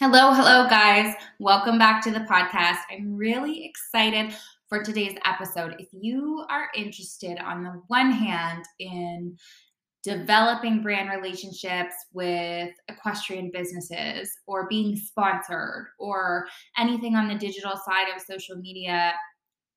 Hello, hello, guys. Welcome back to the podcast. I'm really excited for today's episode. If you are interested, on the one hand, in developing brand relationships with equestrian businesses or being sponsored or anything on the digital side of social media,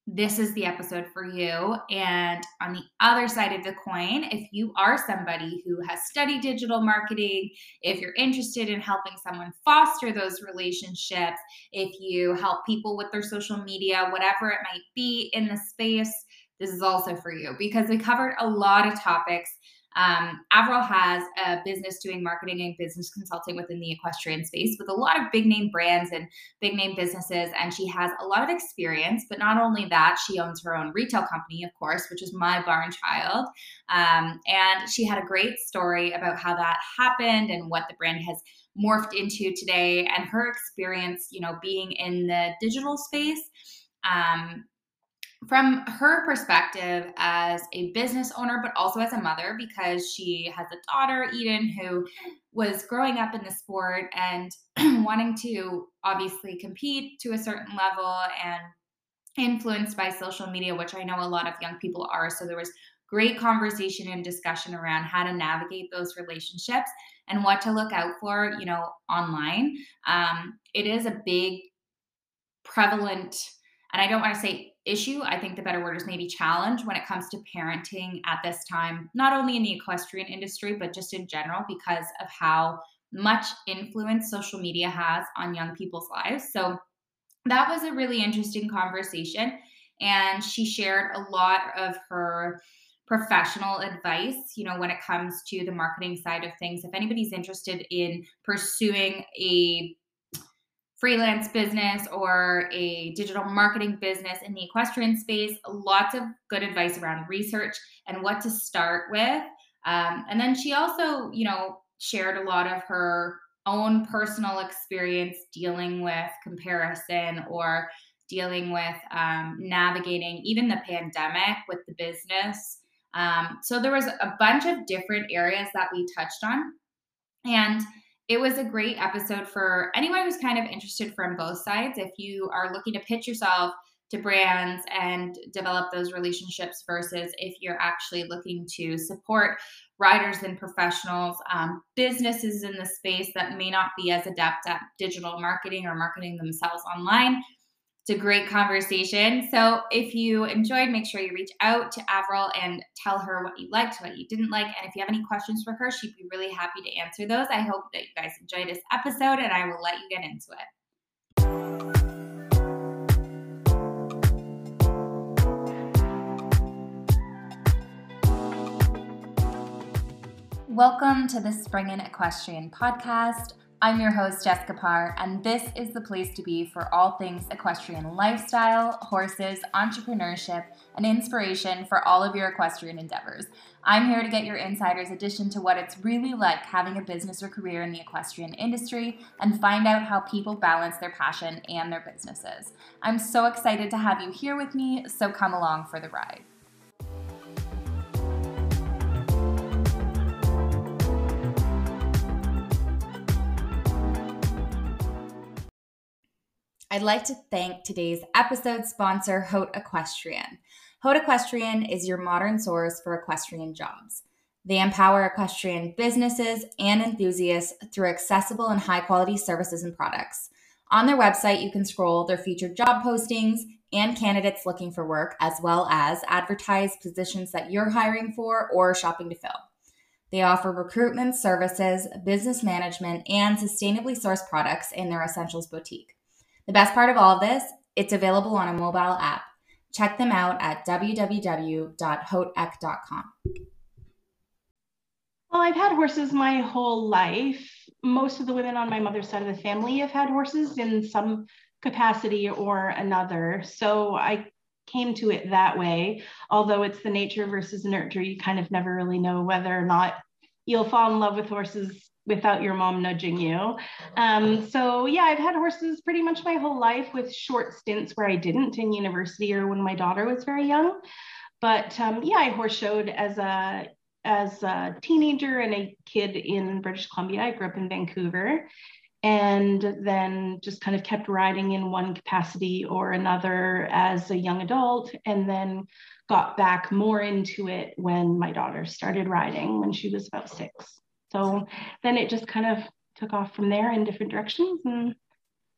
this is the episode for you. And on the other side of the coin, if you are somebody who has studied digital marketing, if you're interested in helping someone foster those relationships, if you help people with their social media, whatever it might be in the space, this is also for you because we covered a lot of topics um, Averill has a business doing marketing and business consulting within the equestrian space with a lot of big name brands and big name businesses. And she has a lot of experience. But not only that, she owns her own retail company, of course, which is My Barn Child. Um, and she had a great story about how that happened and what the brand has morphed into today and her experience, you know, being in the digital space. Um, from her perspective as a business owner, but also as a mother, because she has a daughter, Eden, who was growing up in the sport and wanting to obviously compete to a certain level and influenced by social media, which I know a lot of young people are. So there was great conversation and discussion around how to navigate those relationships and what to look out for, you know, online. Um, it is a big, prevalent, and I don't want to say issue. I think the better word is maybe challenge when it comes to parenting at this time, not only in the equestrian industry, but just in general, because of how much influence social media has on young people's lives. So that was a really interesting conversation. And she shared a lot of her professional advice, you know, when it comes to the marketing side of things. If anybody's interested in pursuing a freelance business or a digital marketing business in the equestrian space, lots of good advice around research and what to start with. Um, and then she also, you know, shared a lot of her own personal experience dealing with comparison or dealing with um, navigating even the pandemic with the business. Um, so there was a bunch of different areas that we touched on. And it was a great episode for anyone who's kind of interested from both sides. If you are looking to pitch yourself to brands and develop those relationships versus if you're actually looking to support riders and professionals, um, businesses in the space that may not be as adept at digital marketing or marketing themselves online it's a great conversation. So if you enjoyed, make sure you reach out to Averill and tell her what you liked, what you didn't like. And if you have any questions for her, she'd be really happy to answer those. I hope that you guys enjoy this episode and I will let you get into it. Welcome to the Spring and Equestrian podcast. I'm your host, Jessica Parr, and this is the place to be for all things equestrian lifestyle, horses, entrepreneurship, and inspiration for all of your equestrian endeavors. I'm here to get your insider's edition to what it's really like having a business or career in the equestrian industry and find out how people balance their passion and their businesses. I'm so excited to have you here with me, so come along for the ride. I'd like to thank today's episode sponsor, Haute Equestrian. Haute Equestrian is your modern source for equestrian jobs. They empower equestrian businesses and enthusiasts through accessible and high quality services and products. On their website, you can scroll their featured job postings and candidates looking for work, as well as advertise positions that you're hiring for or shopping to fill. They offer recruitment services, business management, and sustainably sourced products in their Essentials Boutique. The best part of all of this, it's available on a mobile app. Check them out at www.hauteeq.com. Well, I've had horses my whole life. Most of the women on my mother's side of the family have had horses in some capacity or another. So I came to it that way. Although it's the nature versus nurture, you kind of never really know whether or not you'll fall in love with horses without your mom nudging you. Um, so yeah, I've had horses pretty much my whole life with short stints where I didn't in university or when my daughter was very young. But um, yeah, I horse showed as a as a teenager and a kid in British Columbia. I grew up in Vancouver. and then just kind of kept riding in one capacity or another as a young adult and then got back more into it when my daughter started riding when she was about six so then it just kind of took off from there in different directions and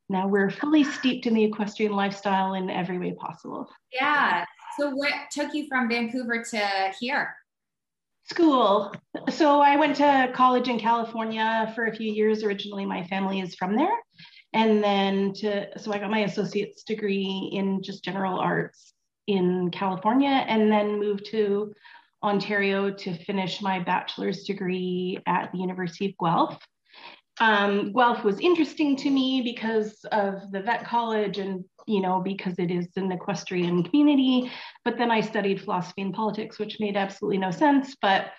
now we're fully steeped in the equestrian lifestyle in every way possible yeah so what took you from vancouver to here school. So I went to college in California for a few years. Originally, my family is from there. And then to, so I got my associate's degree in just general arts in California and then moved to Ontario to finish my bachelor's degree at the University of Guelph. Um, Guelph was interesting to me because of the vet college and you know, because it is an equestrian community. But then I studied philosophy and politics, which made absolutely no sense, but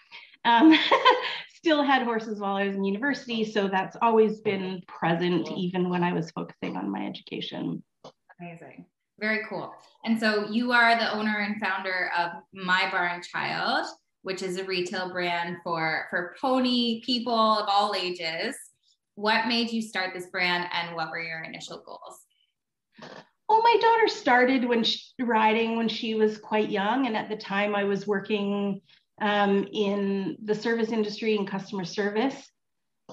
um, still had horses while I was in university. So that's always been present, even when I was focusing on my education. Amazing. Very cool. And so you are the owner and founder of My Barn Child, which is a retail brand for, for pony people of all ages. What made you start this brand and what were your initial goals? Well, my daughter started when she, riding when she was quite young, and at the time I was working um, in the service industry and customer service.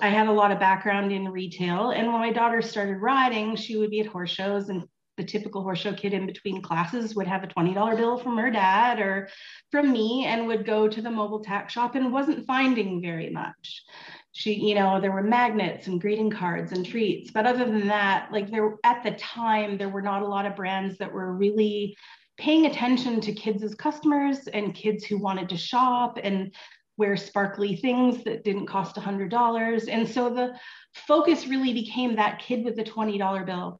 I had a lot of background in retail, and when my daughter started riding, she would be at horse shows, and the typical horse show kid in between classes would have a $20 bill from her dad or from me and would go to the mobile tack shop and wasn't finding very much. She you know there were magnets and greeting cards and treats but other than that like there at the time there were not a lot of brands that were really paying attention to kids as customers and kids who wanted to shop and wear sparkly things that didn't cost $100 and so the focus really became that kid with the $20 bill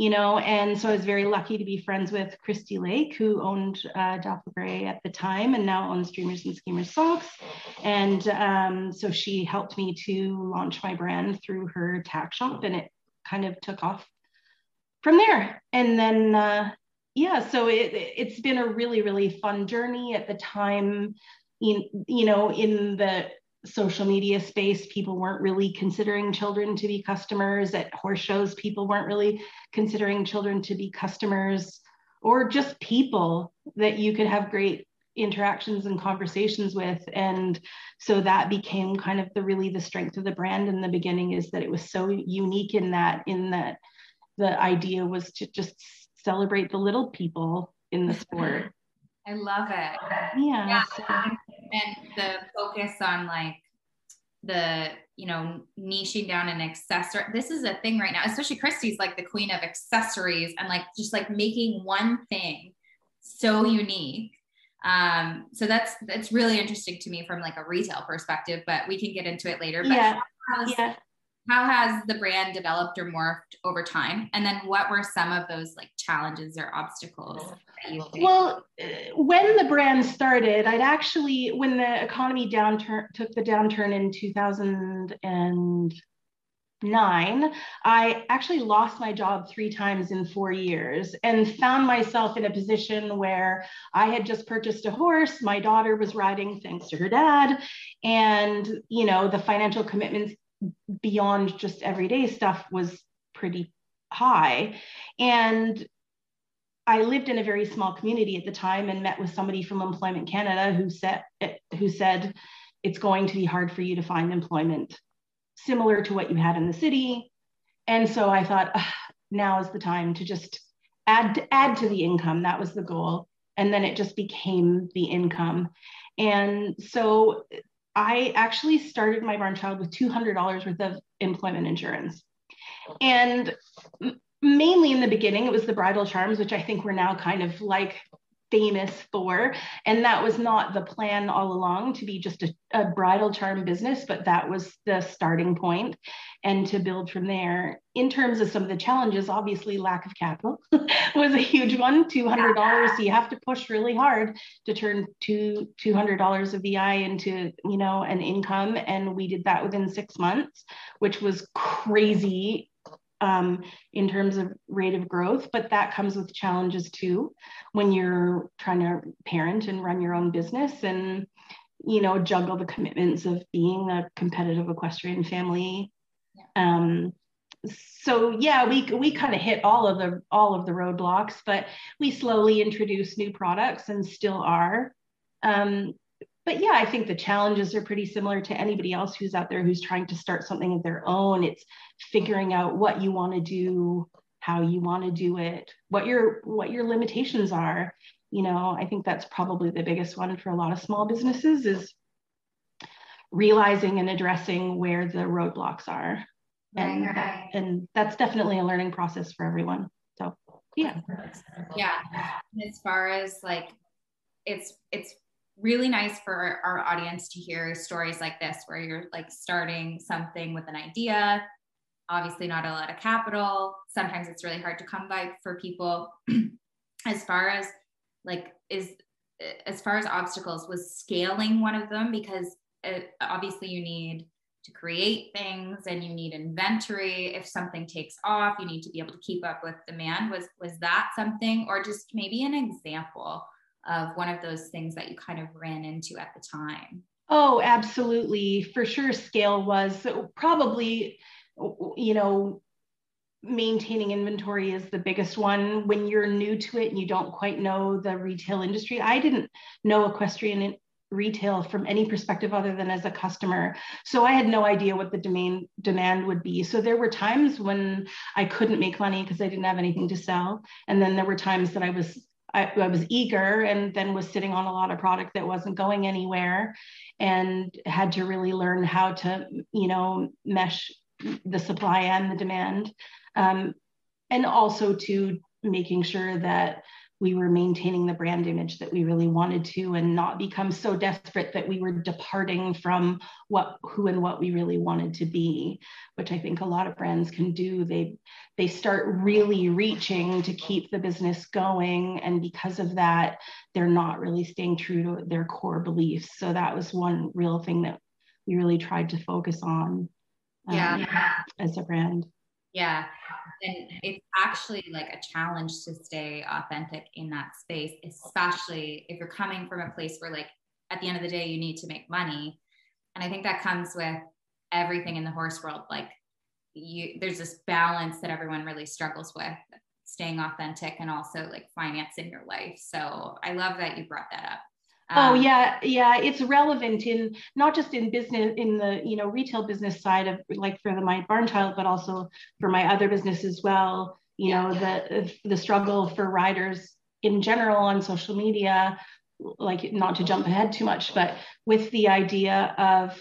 you know, and so I was very lucky to be friends with Christy Lake, who owned uh, Doppler Gray at the time and now owns Dreamers and Schemers Socks. And um, so she helped me to launch my brand through her tack shop, and it kind of took off from there. And then, uh, yeah, so it, it's been a really, really fun journey at the time. In, you know, in the social media space, people weren't really considering children to be customers. At horse shows, people weren't really considering children to be customers or just people that you could have great interactions and conversations with and so that became kind of the really the strength of the brand in the beginning is that it was so unique in that in that the idea was to just celebrate the little people in the sport i love it yeah, yeah. So and the focus on like the you know niching down an accessory this is a thing right now especially christy's like the queen of accessories and like just like making one thing so unique. Um so that's that's really interesting to me from like a retail perspective but we can get into it later but yeah, yeah how has the brand developed or morphed over time? And then what were some of those like challenges or obstacles well when the brand started i'd actually when the economy downturn took the downturn in 2009 i actually lost my job three times in four years and found myself in a position where i had just purchased a horse my daughter was riding thanks to her dad and you know the financial commitments beyond just everyday stuff was pretty high. And I lived in a very small community at the time and met with somebody from Employment Canada who said who said it's going to be hard for you to find employment similar to what you had in the city. And so I thought now is the time to just add add to the income. That was the goal. And then it just became the income. And so I actually started my barn child with $200 worth of employment insurance. And mainly in the beginning, it was the bridal charms, which I think we're now kind of like famous for. And that was not the plan all along to be just a, a, bridal charm business, but that was the starting point and to build from there. In terms of some of the challenges, obviously lack of capital was a huge one. $200, so you have to push really hard to turn two, $200 of EI into, you know, an income. And we did that within six months, which was crazy um, in terms of rate of growth, but that comes with challenges too when you're trying to parent and run your own business and you know juggle the commitments of being a competitive equestrian family um, so yeah, we we kind of hit all of the all of the roadblocks, but we slowly introduce new products and still are. Um, but yeah, I think the challenges are pretty similar to anybody else who's out there who's trying to start something of their own. It's figuring out what you want to do, how you want to do it, what your what your limitations are. You know, I think that's probably the biggest one for a lot of small businesses is realizing and addressing where the roadblocks are. And, right. and that's definitely a learning process for everyone. So yeah. Yeah. As far as like it's it's really nice for our audience to hear stories like this where you're like starting something with an idea obviously not a lot of capital. Sometimes it's really hard to come by for people. As far as like is as far as obstacles was scaling one of them because it, obviously you need to create things and you need inventory. If something takes off you need to be able to keep up with demand. Was was that something? Or just maybe an example of one of those things that you kind of ran into at the time? Oh, absolutely. For sure, scale was probably, you know, maintaining inventory is the biggest one when you're new to it and you don't quite know the retail industry. I didn't know equestrian retail from any perspective other than as a customer. So I had no idea what the demand demand would be. So there were times when I couldn't make money because I didn't have anything to sell. And then there were times that I was I, I, was eager and then was sitting on a lot of product that wasn't going anywhere and had to really learn how to you know mesh the supply and the demand um, and also to making sure that we were maintaining the brand image that we really wanted to and not become so desperate that we were departing from what who and what we really wanted to be which i think a lot of brands can do. They they start really reaching to keep the business going and because of that they're not really staying true to their core beliefs. So that was one real thing that we really tried to focus on um, yeah. as a brand yeah. And it's actually like a challenge to stay authentic in that space, especially if you're coming from a place where, like, at the end of the day, you need to make money. And I think that comes with everything in the horse world. Like, you, there's this balance that everyone really struggles with staying authentic and also like financing your life. So I love that you brought that up. Oh, um, oh yeah, yeah. It's relevant in not just in business in the you know retail business side of like for the my barn child, but also for my other business as well. You yeah, know the the struggle for riders in general on social media, like not to jump ahead too much, but with the idea of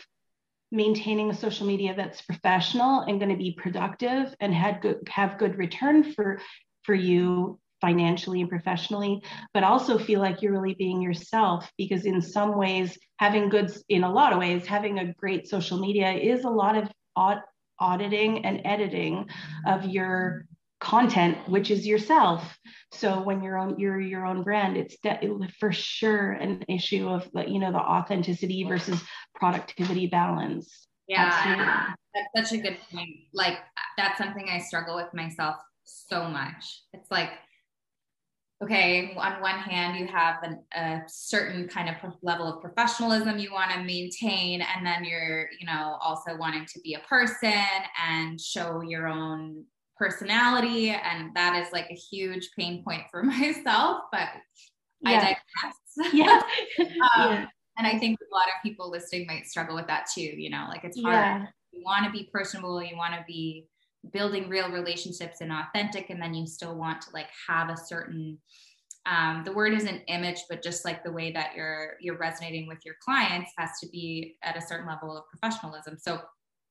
maintaining a social media that's professional and going to be productive and had good have good return for for you financially and professionally, but also feel like you're really being yourself because, in some ways, having goods, in a lot of ways, having a great social media is a lot of aud- auditing and editing of your content which is yourself. So when you're on you're your own brand it's de- for sure an issue of you know the authenticity versus productivity balance. Yeah that's such a good point. Like that's something i struggle with myself so much. It's like okay, on one hand, you have an, a certain kind of level of professionalism you want to maintain, and then you're, you know, also wanting to be a person and show your own personality. And that is like a huge pain point for myself, but yeah. I digress. Yeah. um, yeah. And I think a lot of people listening might struggle with that too. You know, like it's hard. Yeah. You want to be personable, you want to be building real relationships and authentic and then you still want to like have a certain um, the word isn't image but just like the way that you're you're resonating with your clients has to be at a certain level of professionalism. So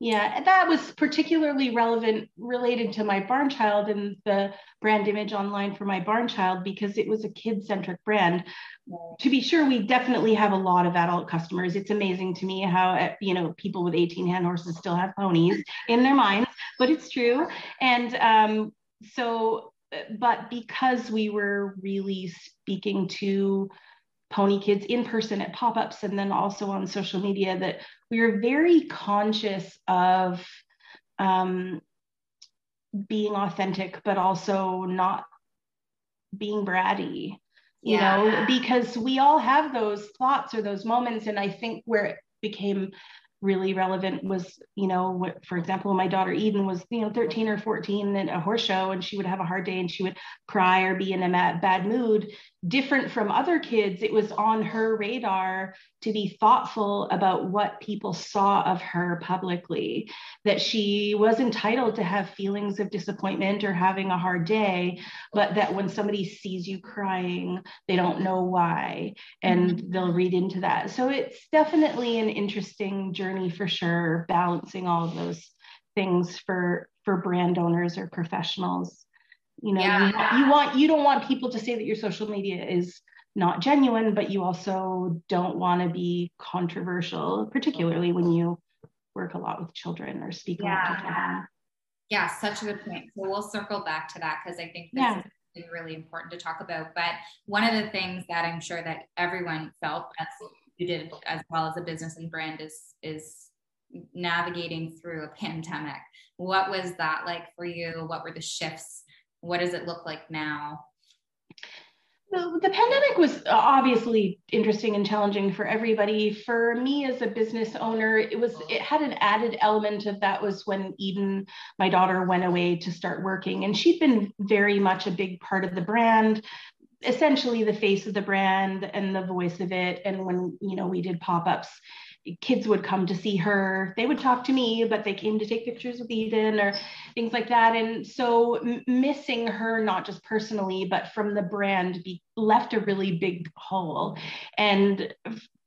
yeah, that was particularly relevant related to my barn child and the brand image online for my barn child because it was a kid centric brand. To be sure, we definitely have a lot of adult customers. It's amazing to me how uh, you know people with 18 hand horses still have ponies in their minds, but it's true. And um, so, uh, but because we were really speaking to pony kids in person at pop-ups and then also on social media that we are very conscious of um, being authentic but also not being bratty you yeah. know because we all have those thoughts or those moments and i think where it became really relevant was, you know, for example, my daughter Eden was, you know, 13 or 14 at a horse show and she would have a hard day and she would cry or be in a bad mood. Different from other kids, it was on her radar to be thoughtful about what people saw of her publicly, that she was entitled to have feelings of disappointment or having a hard day, but that when somebody sees you crying, they don't know why and mm-hmm. they'll read into that. So it's definitely an interesting journey journey for sure, balancing all of those things for for brand owners or professionals. You know, yeah. you, you want you don't want people to say that your social media is not genuine, but you also don't want to be controversial, particularly when you work a lot with children or speak yeah. a lot to children. Yeah, such a good point. So we'll circle back to that because I think this yeah. is really important to talk about. But one of the things that I'm sure that everyone felt as you did as well as a business and brand is is navigating through a pandemic. What was that like for you? What were the shifts? What does it look like now? The, pandemic was obviously interesting and challenging for everybody. For me as a business owner, it was it had an added element of that was when Eden, my daughter, went away to start working, and she'd been very much a big part of the brand essentially the face of the brand and the voice of it. And when, you know, we did pop-ups, kids would come to see her. They would talk to me, but they came to take pictures with Eden or things like that. And so m- missing her, not just personally, but from the brand, be, left a really big hole. And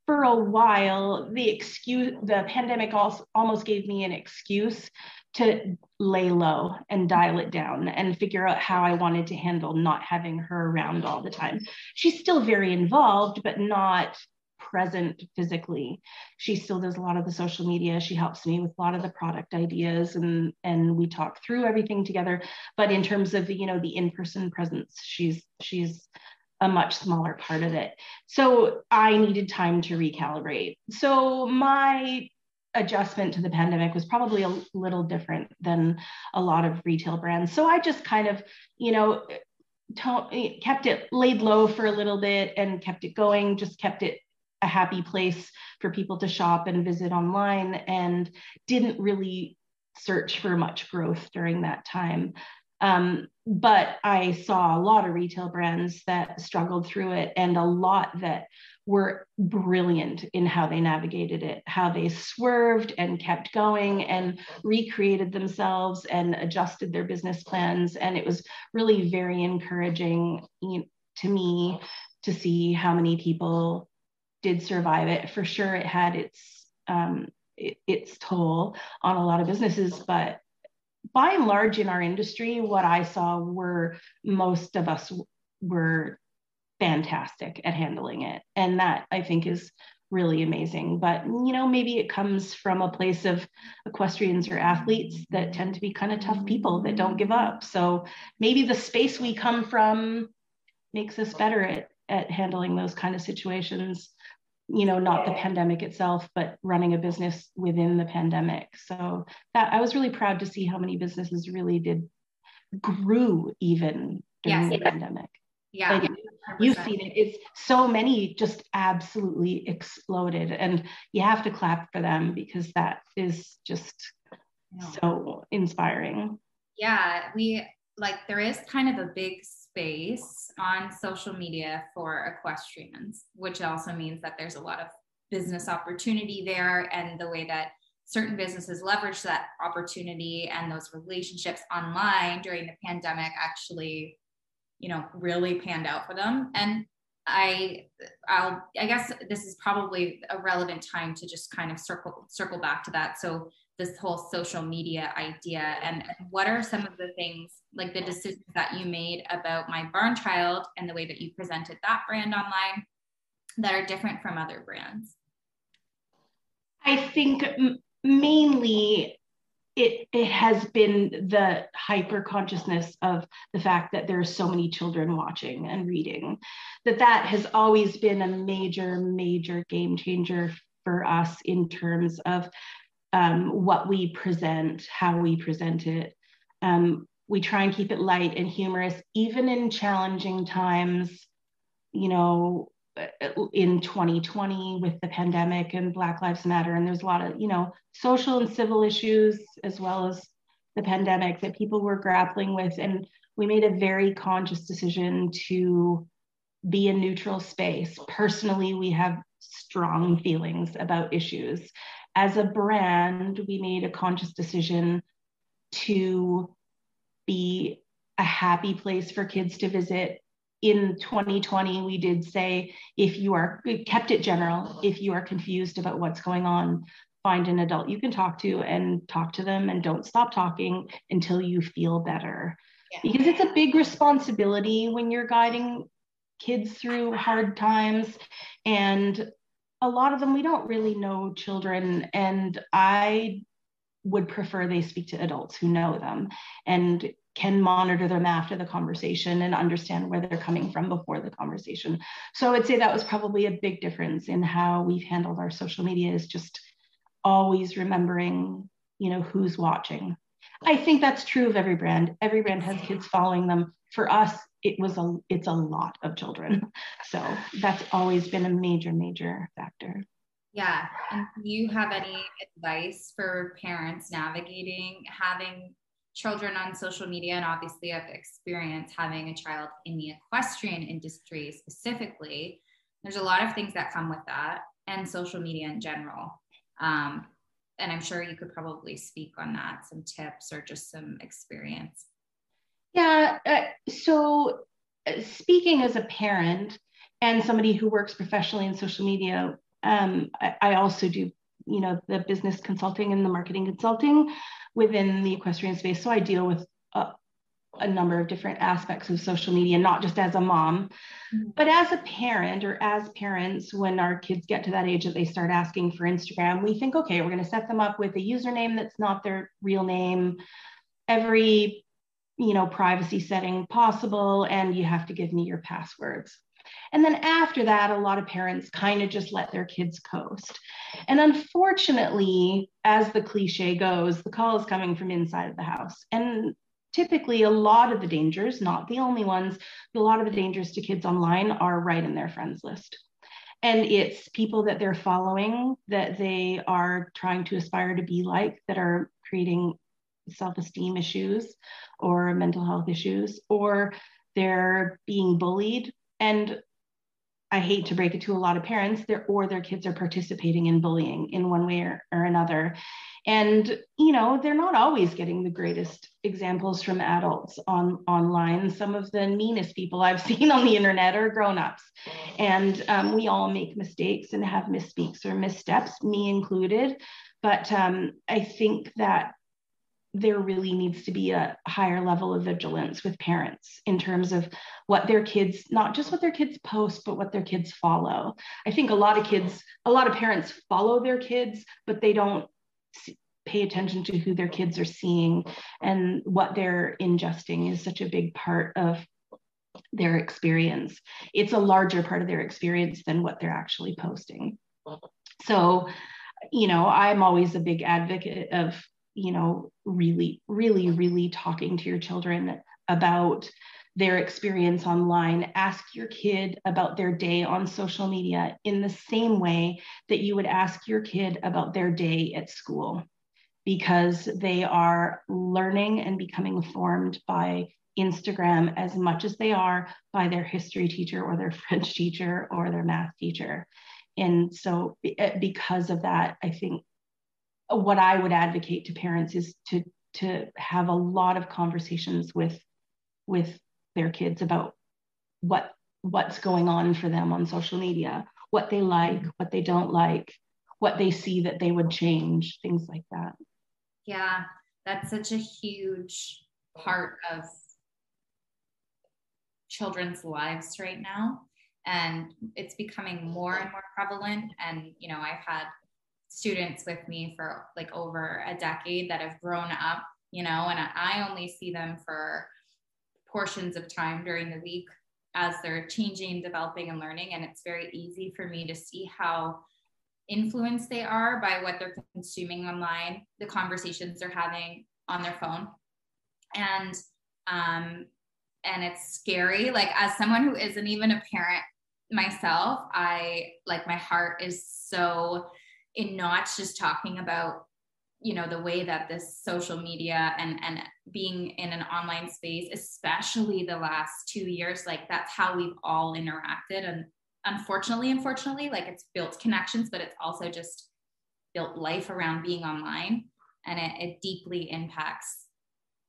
for a while, the excuse, the pandemic also almost gave me an excuse to lay low and dial it down and figure out how I wanted to handle not having her around all the time. She's still very involved, but not present physically. She still does a lot of the social media. She helps me with a lot of the product ideas and and we talk through everything together. But in terms of you know the in-person presence, she's she's a much smaller part of it. So I needed time to recalibrate. So my adjustment to the pandemic was probably a little different than a lot of retail brands. So I just kind of, you know, kept it laid low for a little bit and kept it going, just kept it a happy place for people to shop and visit online and didn't really search for much growth during that time. Um, but I saw a lot of retail brands that struggled through it and a lot that were brilliant in how they navigated it, how they swerved and kept going and recreated themselves and adjusted their business plans. And it was really very encouraging to me to see how many people did survive it. For sure, it had its um, it, its toll on a lot of businesses, but by and large in our industry, what I saw were most of us were fantastic at handling it. And that I think is really amazing. But, you know, maybe it comes from a place of equestrians or athletes that tend to be kind of tough people that don't give up. So maybe the space we come from makes us better at, at handling those kind of situations you know not the pandemic itself but running a business within the pandemic. So that i was really proud to see how many businesses really did grew even during yes, the yeah. pandemic. Yeah, like, you've seen it. It's so many just absolutely exploded and you have to clap for them because that is just so inspiring. Yeah we like there is kind of a big space on social media for equestrians, which also means that there's a lot of business opportunity there and the way that certain businesses leverage that opportunity and those relationships online during the pandemic actually you know really panned out for them. And i i'll i guess this is probably a relevant time to just kind of circle circle back to that. So this whole social media idea? And, and what are some of the things like the decisions that you made about my barn child and the way that you presented that brand online that are different from other brands? I think mainly it, it has been the hyper consciousness of the fact that there are so many children watching and reading that that has always been a major major game changer for us in terms of um, what we present, how we present it. Um, we try and keep it light and humorous, even in challenging times. You know, in 2020 with the pandemic and Black Lives Matter. And there's a lot of, you know, social and civil issues as well as the pandemic that people were grappling with. And we made a very conscious decision to be a neutral space. Personally, we have strong feelings about issues. As a brand, we made a conscious decision to be a happy place for kids to visit. In 2020, we did say if you are kept it general, if you are confused about what's going on, find an adult you can talk to and talk to them and don't stop talking until you feel better. Yeah. Because it's a big responsibility when you're guiding kids through hard times. And a lot of them, we don't really know children. And I would prefer they speak to adults who know them and can monitor them after the conversation and understand where they're coming from before the conversation. So I would say that was probably a big difference in how we've handled our social media is just always remembering, you know, who's watching. I think that's true of every brand. Every brand has kids following them. For us, it was a it's a lot of children. So that's always been a major, major factor. Yeah. And do you have any advice for parents navigating having children on social media and obviously I've experienced having a child in the equestrian industry specifically? There's a lot of things that come with that and social media in general. Um, and I'm sure you could probably speak on that, some tips or just some experience. Yeah. Uh, so, uh, speaking as a parent and somebody who works professionally in social media, um, I, I, also do, you know, the business consulting and the marketing consulting within the equestrian space. So I deal with a, a number of different aspects of social media, not just as a mom, mm-hmm. but as a parent or as parents, when our kids get to that age that they start asking for Instagram, we think, okay, we're going to set them up with a username that's not their real name. Every you know privacy setting possible and you have to give me your passwords and then after that, a lot of parents kind of just let their kids coast. And unfortunately, as the cliche goes, the call is coming from inside of the house. And typically, a lot of the dangers, not the only ones, but a lot of the dangers to kids online are right in their friends list. And it's people that they're following that they are trying to aspire to be like that are creating self esteem issues or mental health issues, or they're being bullied and I hate to break it to a lot of parents, their or their kids are participating in bullying in one way or, or another. And you know, they're not always getting the greatest examples from adults on online. Some of the meanest people I've seen on the internet are grown-ups. And um, we all make mistakes and have misspeaks or missteps, me included. But um, I think that there really needs to be a higher level of vigilance with parents in terms of what their kids not just what their kids post but what their kids follow. I think a lot of kids a lot of parents follow their kids but they don't pay attention to who their kids are seeing and what they're ingesting is such a big part of their experience. It's a larger part of their experience than what they're actually posting. So you know i'm always a big advocate of you know, really, really, really talking to your children about their experience online. Ask your kid about their day on social media in the same way that you would ask your kid about their day at school, because they are learning and becoming formed by Instagram as much as they are by their history teacher or their French teacher or their math teacher. And so, eh, because of that, I think what I would advocate to parents is to to have a lot of conversations with with their kids about what what's going on for them on social media, what they like, what they don't like, what they see that they would change, things like that. Yeah, that's such a huge part of children's lives right now and it's becoming more and more prevalent and you know i've had students with me for like over a decade that have grown up, you know, and I only see them for portions of time during the week as they're changing, developing, and learning. And it's very easy for me to see how influenced they are by what they're consuming online, the conversations they're having on their phone. And um, and it's scary. Like as someone who isn't even a parent myself, I like my heart is so in knots just talking about you know the way that this social media and and being in an online space especially the last two years like that's how we've all interacted. And unfortunately unfortunately like it's built connections but it's also just built life around being online. And it, it deeply impacts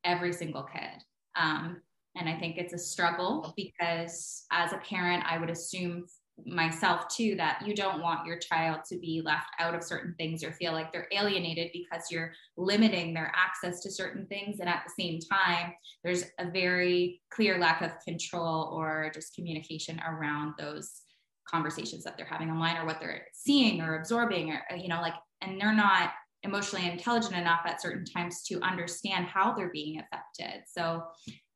every single kid. Um, and i think it's a struggle because as a parent i would assume myself too that you don't want your child to be left out of certain things or feel like they're alienated because you're limiting their access to certain things. And at the same time there's a very clear lack of control or just communication around those conversations that they're having online or what they're seeing or absorbing or you know like and they're not emotionally intelligent enough at certain times to understand how they're being affected. So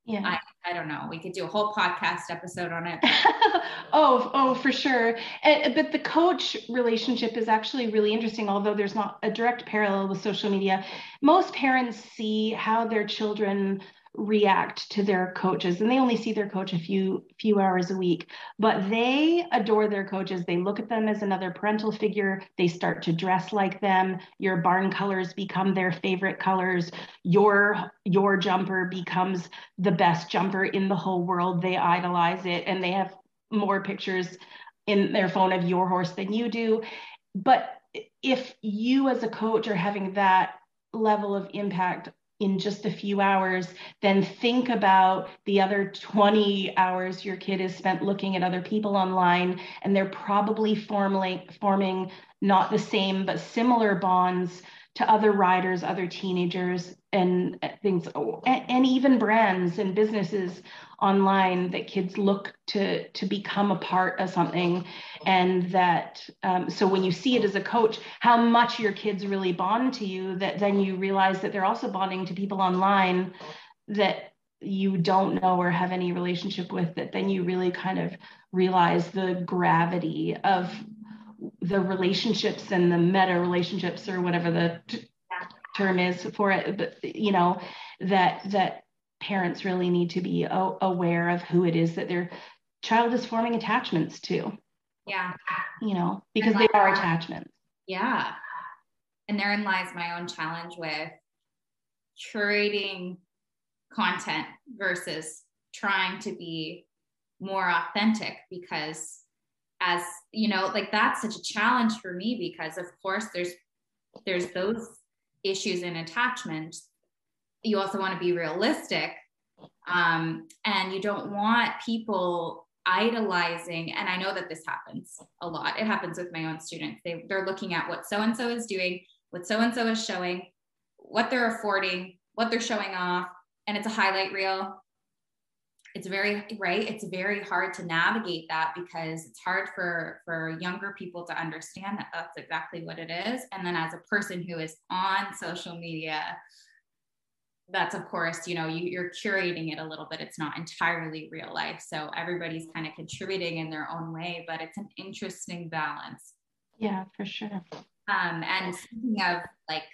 yeah. I, I don't know. We could do a whole podcast episode on it oh oh for sure. And, uh, but the coach relationship is actually really interesting although there's not a direct parallel with social media. Most parents see how their children react to their coaches and they only see their coach a few few hours a week but they adore their coaches. They look at them as another parental figure. They start to dress like them. Your barn colors become their favorite colors. Your your jumper becomes the best jumper in the whole world. They idolize it and they have more pictures in their phone of your horse than you do. But if you as a coach are having that level of impact in just a few hours, then think about the other 20 hours your kid has spent looking at other people online, and they're probably forming, forming not the same but similar bonds to other riders, other teenagers, and things, and, and even brands and businesses online that kids look to to become a part of something. And that um, so when you see it as a coach how much your kids really bond to you that then you realize that they're also bonding to people online that you don't know or have any relationship with that then you really kind of realize the gravity of the relationships and the meta relationships or whatever the t- term is for it but you know that that parents really need to be o- aware of who it is that their child is forming attachments to. Yeah. You know, because they are uh, attachments. Yeah. And therein lies my own challenge with curating content versus trying to be more authentic because as you know like that's such a challenge for me because of course there's there's those issues in attachment. You also want to be realistic um, and you don't want people idolizing and i know that this happens a lot. It happens with my own students. They, they're looking at what so and so is doing what so and so is showing what they're affording what they're showing off and it's a highlight reel it's very right? It's very hard to navigate that because it's hard for for younger people to understand that that's exactly what it is. And then as a person who is on social media that's of course you know you, are curating it a little bit. It's not entirely real life. So everybody's kind of contributing in their own way but it's an interesting balance. Yeah for sure. Um, and speaking of like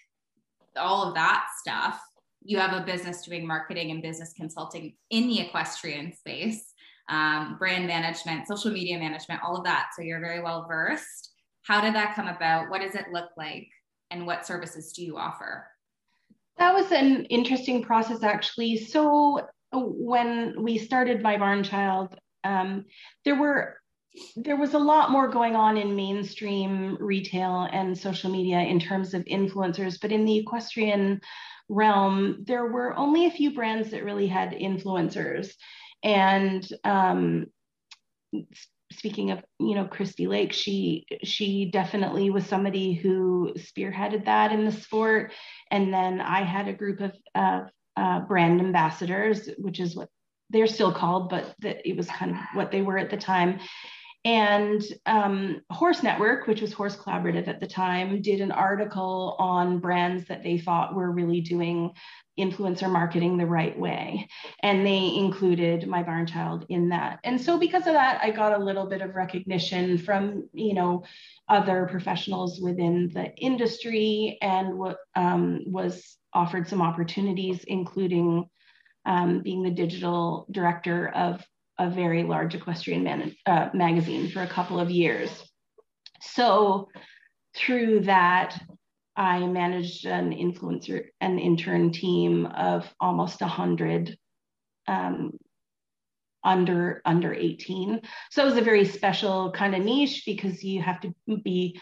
all of that stuff you have a business doing marketing and business consulting in the equestrian space um, brand management social media management all of that. So you're very well versed. How did that come about? What does it look like? And what services do you offer? That was an interesting process, actually. So when we started My Barn Child, um, there were there was a lot more going on in mainstream retail and social media in terms of influencers, but in the equestrian realm, there were only a few brands that really had influencers. And um, speaking of you know Christy Lake, she she definitely was somebody who spearheaded that in the sport. And then I had a group of uh, uh, brand ambassadors, which is what they're still called, but the, it was kind of what they were at the time. And um, Horse Network, which was Horse Collaborative at the time, did an article on brands that they thought were really doing influencer marketing the right way. And they included my barn child in that. And so because of that, I got a little bit of recognition from, you know, other professionals within the industry and what um, was offered some opportunities, including um, being the digital director of a very large equestrian man, uh, magazine for a couple of years. So through that, I managed an influencer, an intern team of almost 100 um, under under 18 so it was a very special kind of niche because you have to be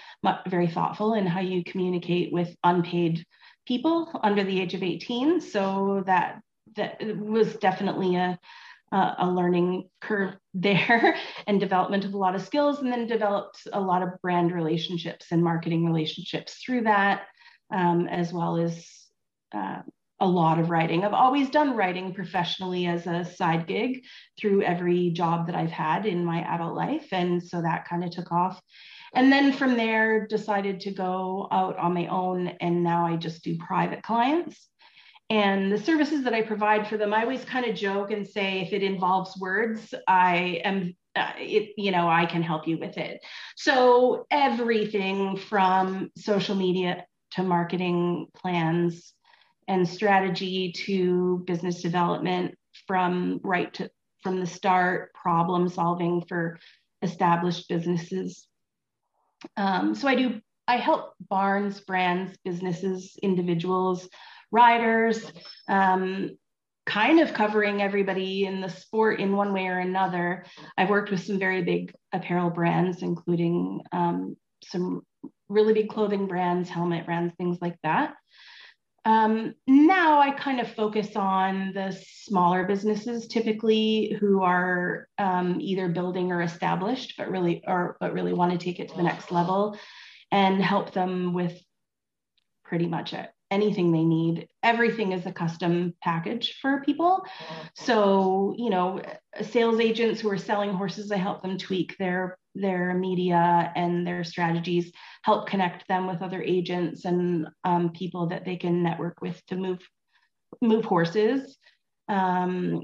very thoughtful in how you communicate with unpaid people under the age of 18 so that that was definitely a a learning curve there and development of a lot of skills and then developed a lot of brand relationships and marketing relationships through that um, as well as uh, a lot of writing. I've always done writing professionally as a side gig through every job that I've had in my adult life. And so that kind of took off. And then from there, decided to go out on my own. And now I just do private clients. And the services that I provide for them, I always kind of joke and say, if it involves words, I am uh, it, you know, I can help you with it. So everything from social media to marketing plans and strategy to business development from right to from the start, problem solving for established businesses. Um, so I do, I help barns, brands, businesses, individuals, riders, um, kind of covering everybody in the sport in one way or another. I've worked with some very big apparel brands, including um, some really big clothing brands, helmet brands, things like that. Um, now I kind of focus on the smaller businesses, typically who are um, either building or established, but really or but really want to take it to the next level, and help them with pretty much it anything they need. Everything is a custom package for people. So, you know, sales agents who are selling horses, I help them tweak their their media and their strategies, help connect them with other agents and um, people that they can network with to move move horses. Um,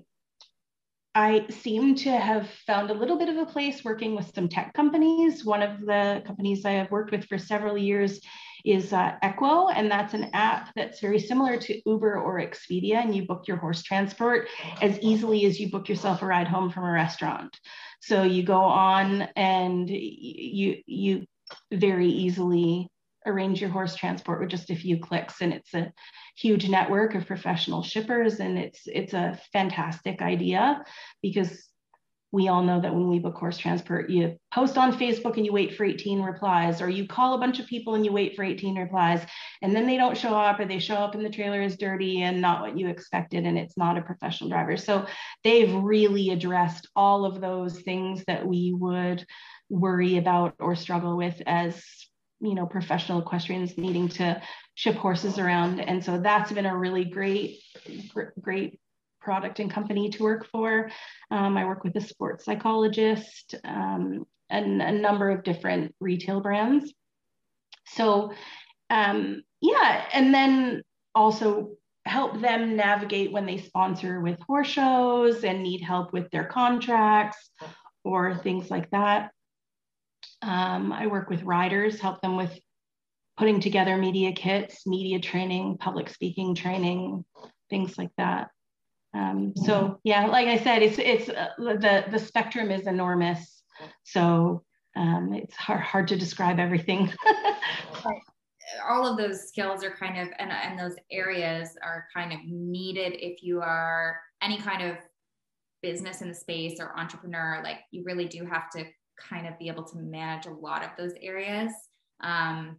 I seem to have found a little bit of a place working with some tech companies. One of the companies I have worked with for several years is uh, Equo, and that's an app that's very similar to Uber or Expedia, and you book your horse transport as easily as you book yourself a ride home from a restaurant. So you go on and you you very easily arrange your horse transport with just a few clicks, and it's a huge network of professional shippers, and it's it's a fantastic idea because we all know that when we book course transport, you post on Facebook and you wait for 18 replies, or you call a bunch of people and you wait for 18 replies, and then they don't show up, or they show up and the trailer is dirty and not what you expected, and it's not a professional driver. So they've really addressed all of those things that we would worry about or struggle with as you know professional equestrians needing to ship horses around and so that's been a really great great product and company to work for. Um, I work with a sports psychologist um, and a number of different retail brands. So, um, yeah, and then also help them navigate when they sponsor with horse shows and need help with their contracts or things like that. Um, I work with riders, help them with putting together media kits, media training, public speaking training, things like that. Um, so yeah, like I said, it's it's uh, the the spectrum is enormous. So um, it's hard hard to describe everything. All of those skills are kind of and and those areas are kind of needed if you are any kind of business in the space or entrepreneur. Like you really do have to kind of be able to manage a lot of those areas. Um,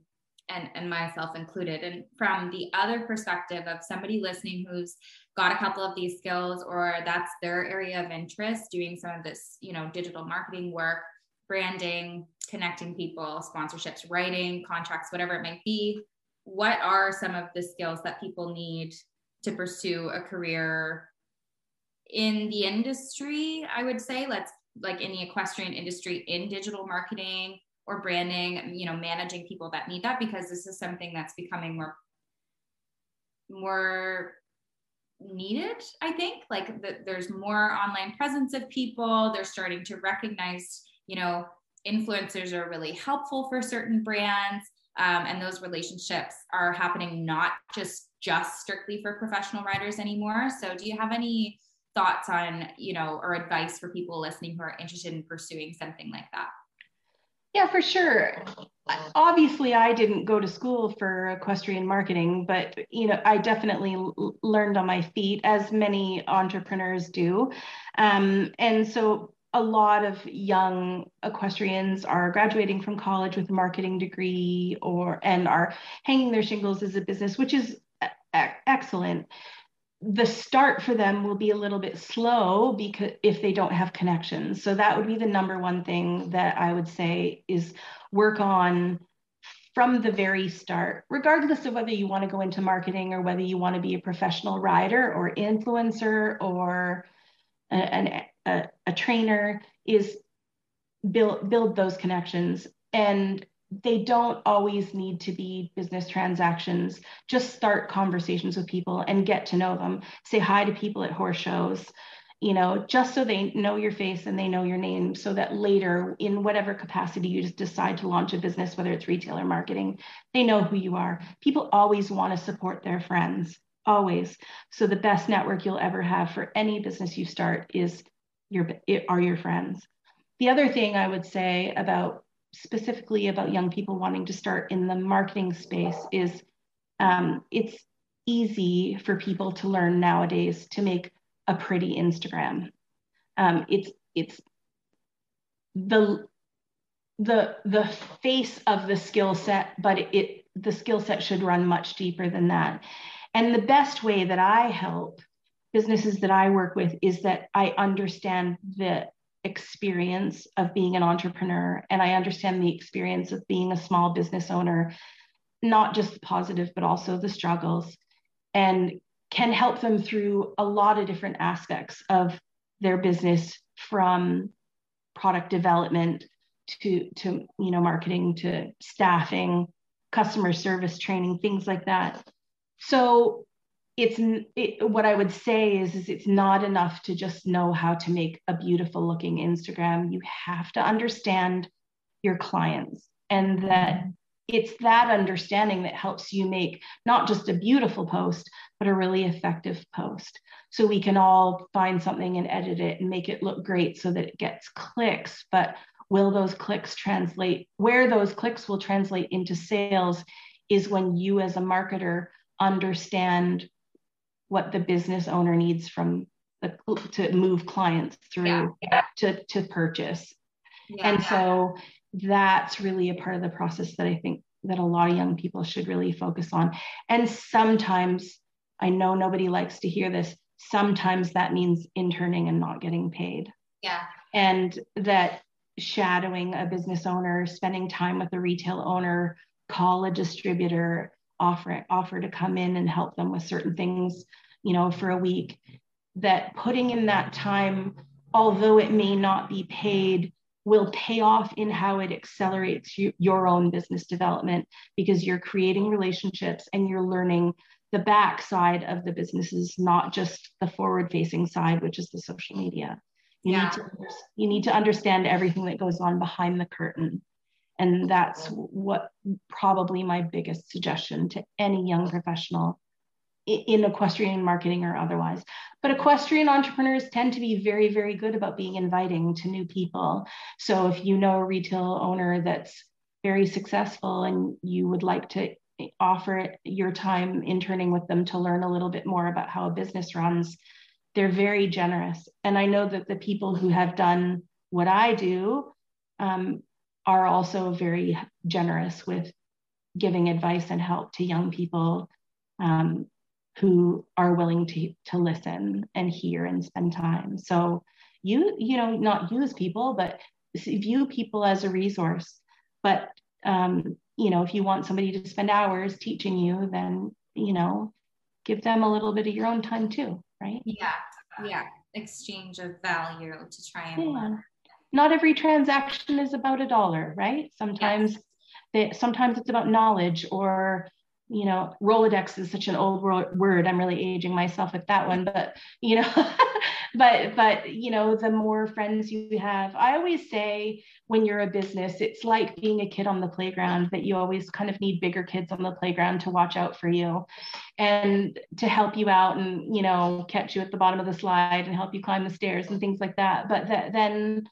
and, and myself included. And from the other perspective of somebody listening who's got a couple of these skills or that's their area of interest, doing some of this, you know, digital marketing work, branding, connecting people, sponsorships, writing, contracts, whatever it might be. What are some of the skills that people need to pursue a career in the industry? I would say, let's like in the equestrian industry in digital marketing or branding, you know, managing people that need that because this is something that's becoming more more needed i think. Like the, there's more online presence of people. They're starting to recognize you know influencers are really helpful for certain brands. Um, and those relationships are happening not just just strictly for professional riders anymore. So do you have any thoughts on, you know, or advice for people listening who are interested in pursuing something like that? Yeah, for sure. Obviously, I didn't go to school for equestrian marketing, but you know, I definitely l- learned on my feet, as many entrepreneurs do. Um, and so, a lot of young equestrians are graduating from college with a marketing degree, or and are hanging their shingles as a business, which is excellent the start for them will be a little bit slow because if they don't have connections. So that would be the number one thing that I would say is work on from the very start, regardless of whether you want to go into marketing or whether you want to be a professional rider or influencer or a, a, a trainer, is build build those connections and they don't always need to be business transactions. Just start conversations with people and get to know them. Say hi to people at horse shows, you know, just so they know your face and they know your name so that later, in whatever capacity you just decide to launch a business, whether it's retail or marketing, they know who you are. People always want to support their friends, always. So the best network you'll ever have for any business you start is your are your friends. The other thing I would say about specifically about young people wanting to start in the marketing space is um, it's easy for people to learn nowadays to make a pretty Instagram. Um, it's it's the the the face of the skill set, but it, it the skill set should run much deeper than that. And the best way that I help businesses that I work with is that I understand the experience of being an entrepreneur. And I understand the experience of being a small business owner, not just the positive, but also the struggles, and can help them through a lot of different aspects of their business from product development to to you know marketing to staffing customer service training things like that. So it's it, what I would say is, is it's not enough to just know how to make a beautiful looking Instagram. You have to understand your clients and that mm-hmm. it's that understanding that helps you make not just a beautiful post, but a really effective post. So we can all find something and edit it and make it look great so that it gets clicks. But will those clicks translate? Where those clicks will translate into sales is when you, as a marketer, understand what the business owner needs from the to move clients through yeah. to to purchase. Yeah. And so that's really a part of the process that I think that a lot of young people should really focus on. And sometimes I know nobody likes to hear this. Sometimes that means interning and not getting paid. Yeah. And that shadowing a business owner, spending time with a retail owner, call a distributor, offer offer to come in and help them with certain things you know for a week that putting in that time although it may not be paid will pay off in how it accelerates you, your own business development because you're creating relationships and you're learning the back side of the businesses not just the forward facing side which is the social media you yeah. need to you need to understand everything that goes on behind the curtain and that's what probably my biggest suggestion to any young professional in equestrian marketing or otherwise. But equestrian entrepreneurs tend to be very, very good about being inviting to new people. So if you know a retail owner that's very successful and you would like to offer your time interning with them to learn a little bit more about how a business runs, they're very generous. And I know that the people who have done what I do um, are also very generous with giving advice and help to young people um, who are willing to, to listen and hear and spend time. So you, you know, not use people, but view people as a resource. But, um, you know, if you want somebody to spend hours teaching you, then, you know, give them a little bit of your own time too, right? Yeah. Yeah. Exchange of value to try and yeah. learn not every transaction is about a dollar, right? Sometimes yes. they, sometimes it's about knowledge or you know, Rolodex is such an old word. I'm really aging myself with that one, but you know, but but you know the more friends you have i always say when you're a business it's like being a kid on the playground that you always kind of need bigger kids on the playground to watch out for you and to help you out and you know catch you at the bottom of the slide and help you climb the stairs and things like that but that then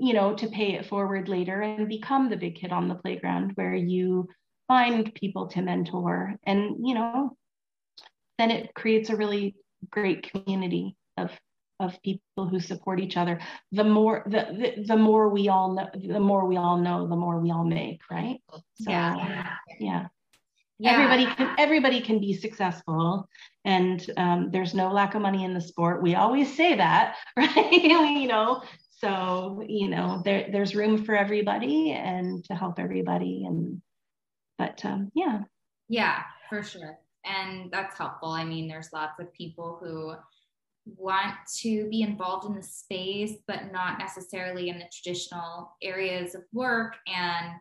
you know to pay it forward later and become the big kid on the playground where you find people to mentor and you know then it creates a really great community of of people who support each other. The more the, the, the more we all know the more we all know the more we all make right? So yeah. yeah, yeah. everybody can everybody can be successful and um, there's no lack of money in the sport. We always say that right? You know so you know there, there's room for everybody and to help everybody and but um, yeah. Yeah for sure. And that's helpful. I mean there's lots of people who want to be involved in the space but not necessarily in the traditional areas of work. And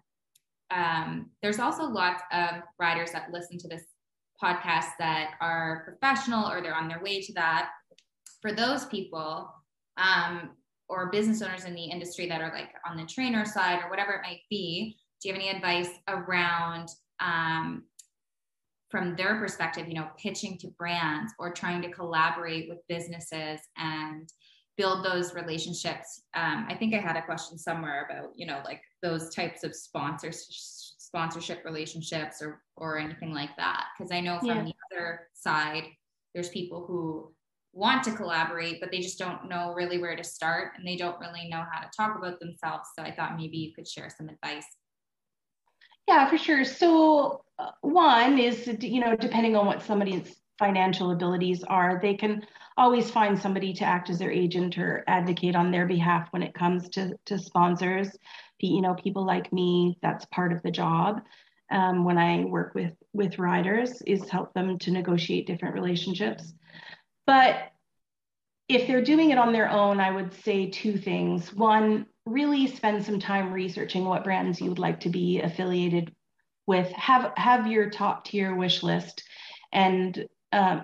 um, there's also lots of riders that listen to this podcast that are professional or they're on their way to that. For those people um, or business owners in the industry that are like on the trainer side or whatever it might be do you have any advice around um, from their perspective you know pitching to brands or trying to collaborate with businesses and build those relationships um, i think i had a question somewhere about you know like those types of sponsors sponsorship relationships or or anything like that because i know from yeah. the other side there's people who want to collaborate, but they just don't know really where to start and they don't really know how to talk about themselves. So I thought maybe you could share some advice. Yeah, for sure. So, uh, one is, you know, depending on what somebody's financial abilities are, they can always find somebody to act as their agent or advocate on their behalf when it comes to, to sponsors. You know, people like me, that's part of the job. Um, when I work with with riders, is help them to negotiate different relationships. But if they're doing it on their own, I would say two things. One, really spend some time researching what brands you would like to be affiliated with. Have have your top tier wish list, and uh,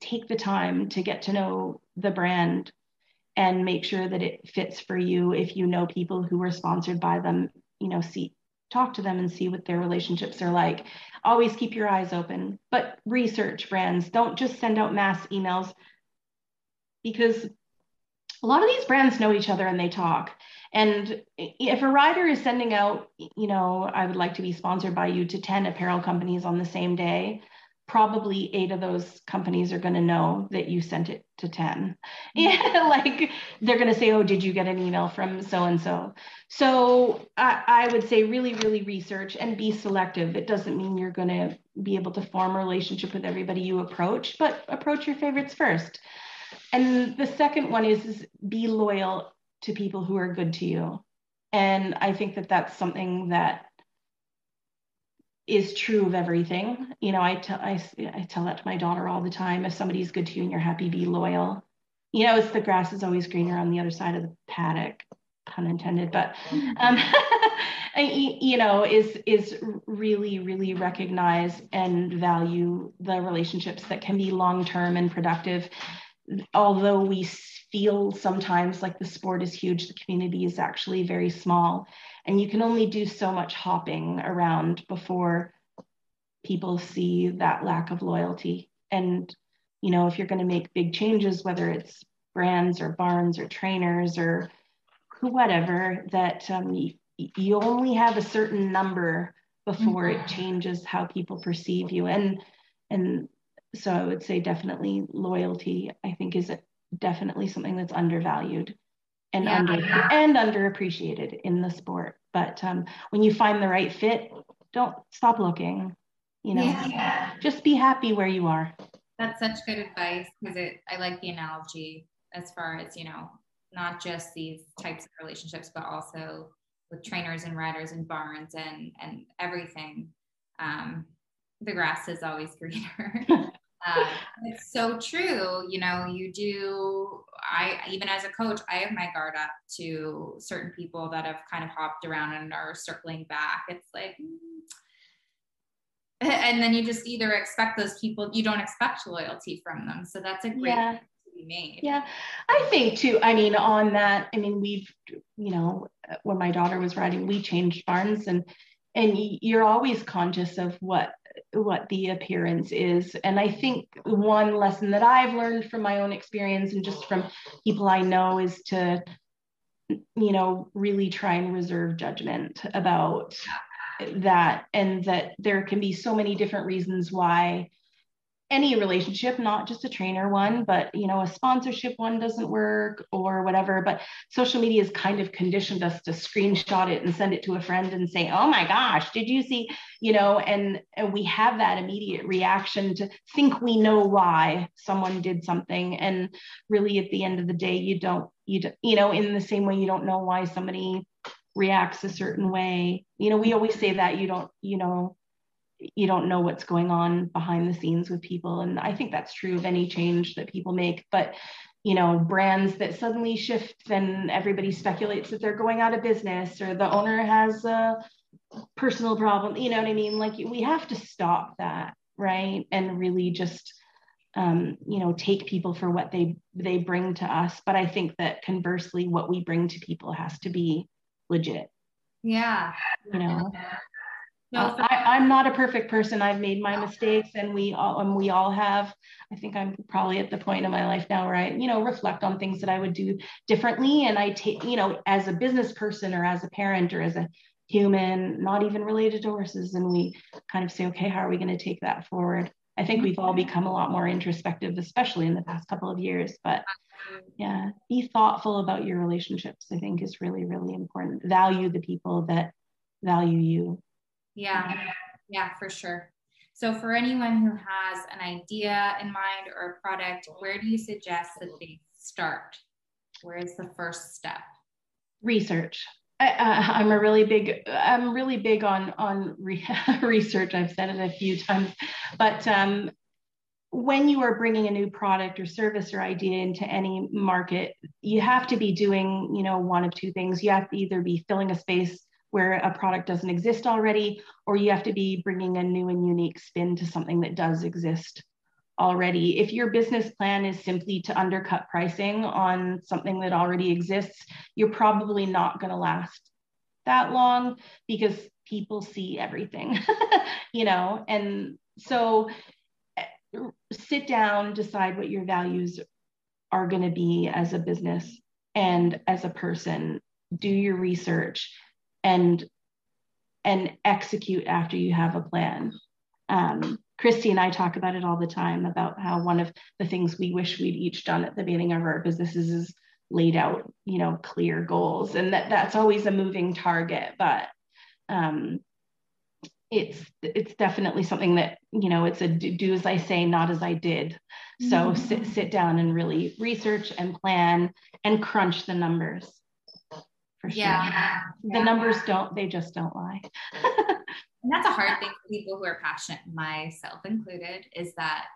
take the time to get to know the brand and make sure that it fits for you. If you know people who were sponsored by them, you know, see talk to them and see what their relationships are like. Always keep your eyes open, but research brands. Don't just send out mass emails because a lot of these brands know each other and they talk. And if a rider is sending out, you know, I would like to be sponsored by you to 10 apparel companies on the same day, probably eight of those companies are going to know that you sent it to 10 yeah mm-hmm. like they're going to say oh did you get an email from so and so so I, would say really really research and be selective. It doesn't mean you're going to be able to form a relationship with everybody you approach but approach your favorites first. And the second one is, is be loyal to people who are good to you. And i think that that's something that is true of everything. You know, I tell I, I tell that to my daughter all the time. If somebody's good to you and you're happy, be loyal. You know, it's the grass is always greener on the other side of the paddock, pun intended. But um, you know, is is really really recognize and value the relationships that can be long term and productive. Although we feel sometimes like the sport is huge, the community is actually very small and you can only do so much hopping around before people see that lack of loyalty and you know if you're going to make big changes whether it's brands or barns or trainers or whatever that um, you, you only have a certain number before mm-hmm. it changes how people perceive you and and so i would say definitely loyalty i think is definitely something that's undervalued and yeah, under and underappreciated in the sport. But um, when you find the right fit, don't stop looking. You know, yeah. just be happy where you are. That's such good advice because it. I like the analogy as far as you know, not just these types of relationships, but also with trainers and riders and barns and and everything. Um, the grass is always greener. Uh, it's so true. You know, you do, I, even as a coach, I have my guard up to certain people that have kind of hopped around and are circling back. It's like, and then you just either expect those people, you don't expect loyalty from them. So that's a great yeah. made. Yeah, I think too. I mean, on that, I mean, we've, you know, when my daughter was riding, we changed barns, and and you're always conscious of what what the appearance is. And I think one lesson that I've learned from my own experience and just from people I know is to, you know, really try and reserve judgment about that and that there can be so many different reasons why any relationship not just a trainer one but you know a sponsorship one doesn't work or whatever but social media has kind of conditioned us to screenshot it and send it to a friend and say oh my gosh did you see? You know and and we have that immediate reaction to think we know why someone did something. And really at the end of the day you don't you don't, you know in the same way you don't know why somebody reacts a certain way. You know we always say that you don't you know you don't know what's going on behind the scenes with people. And i think that's true of any change that people make but you know brands that suddenly shift and everybody speculates that they're going out of business or the owner has a personal problem you know what i mean? Like we have to stop that right? And really just um, you know take people for what they they bring to us. But i think that conversely what we bring to people has to be legit. Yeah. You know no, uh, I, am not a perfect person. I've made my oh. mistakes, and we all and we all have. I think I'm probably at the point in my life now where I, you know, reflect on things that I would do differently, and I take, you know, as a business person or as a parent or as a human, not even related to horses, and we kind of say, okay, how are we going to take that forward? I think we've all mm-hmm. become a lot more introspective, especially in the past couple of years. But yeah, be thoughtful about your relationships. I think is really, really important. Value the people that value you yeah, yeah, for sure. So, for anyone who has an idea in mind or a product, where do you suggest that they start? Where is the first step? Research. I, am a really big. I'm really big on on re- research. I've said it a few times, but um, when you are bringing a new product or service or idea into any market, you have to be doing, you know, one of two things. You have to either be filling a space where a product doesn't exist already, or you have to be bringing a new and unique spin to something that does exist already. If your business plan is simply to undercut pricing on something that already exists, you're probably not going to last that long because people see everything, you know? And so eh, sit down, decide what your values are going to be as a business and as a person, do your research and and execute after you have a plan. Um, Christy and I talk about it all the time about how one of the things we wish we'd each done at the beginning of our businesses is laid out, you know, clear goals, and that that's always a moving target, but um, it's it's definitely something that you know it's a do as I say, not as I did. So mm-hmm. sit sit down and really research and plan and crunch the numbers for sure. Yeah. The yeah. numbers don't, they just don't lie. and that's a hard thing for people who are passionate, myself included, is that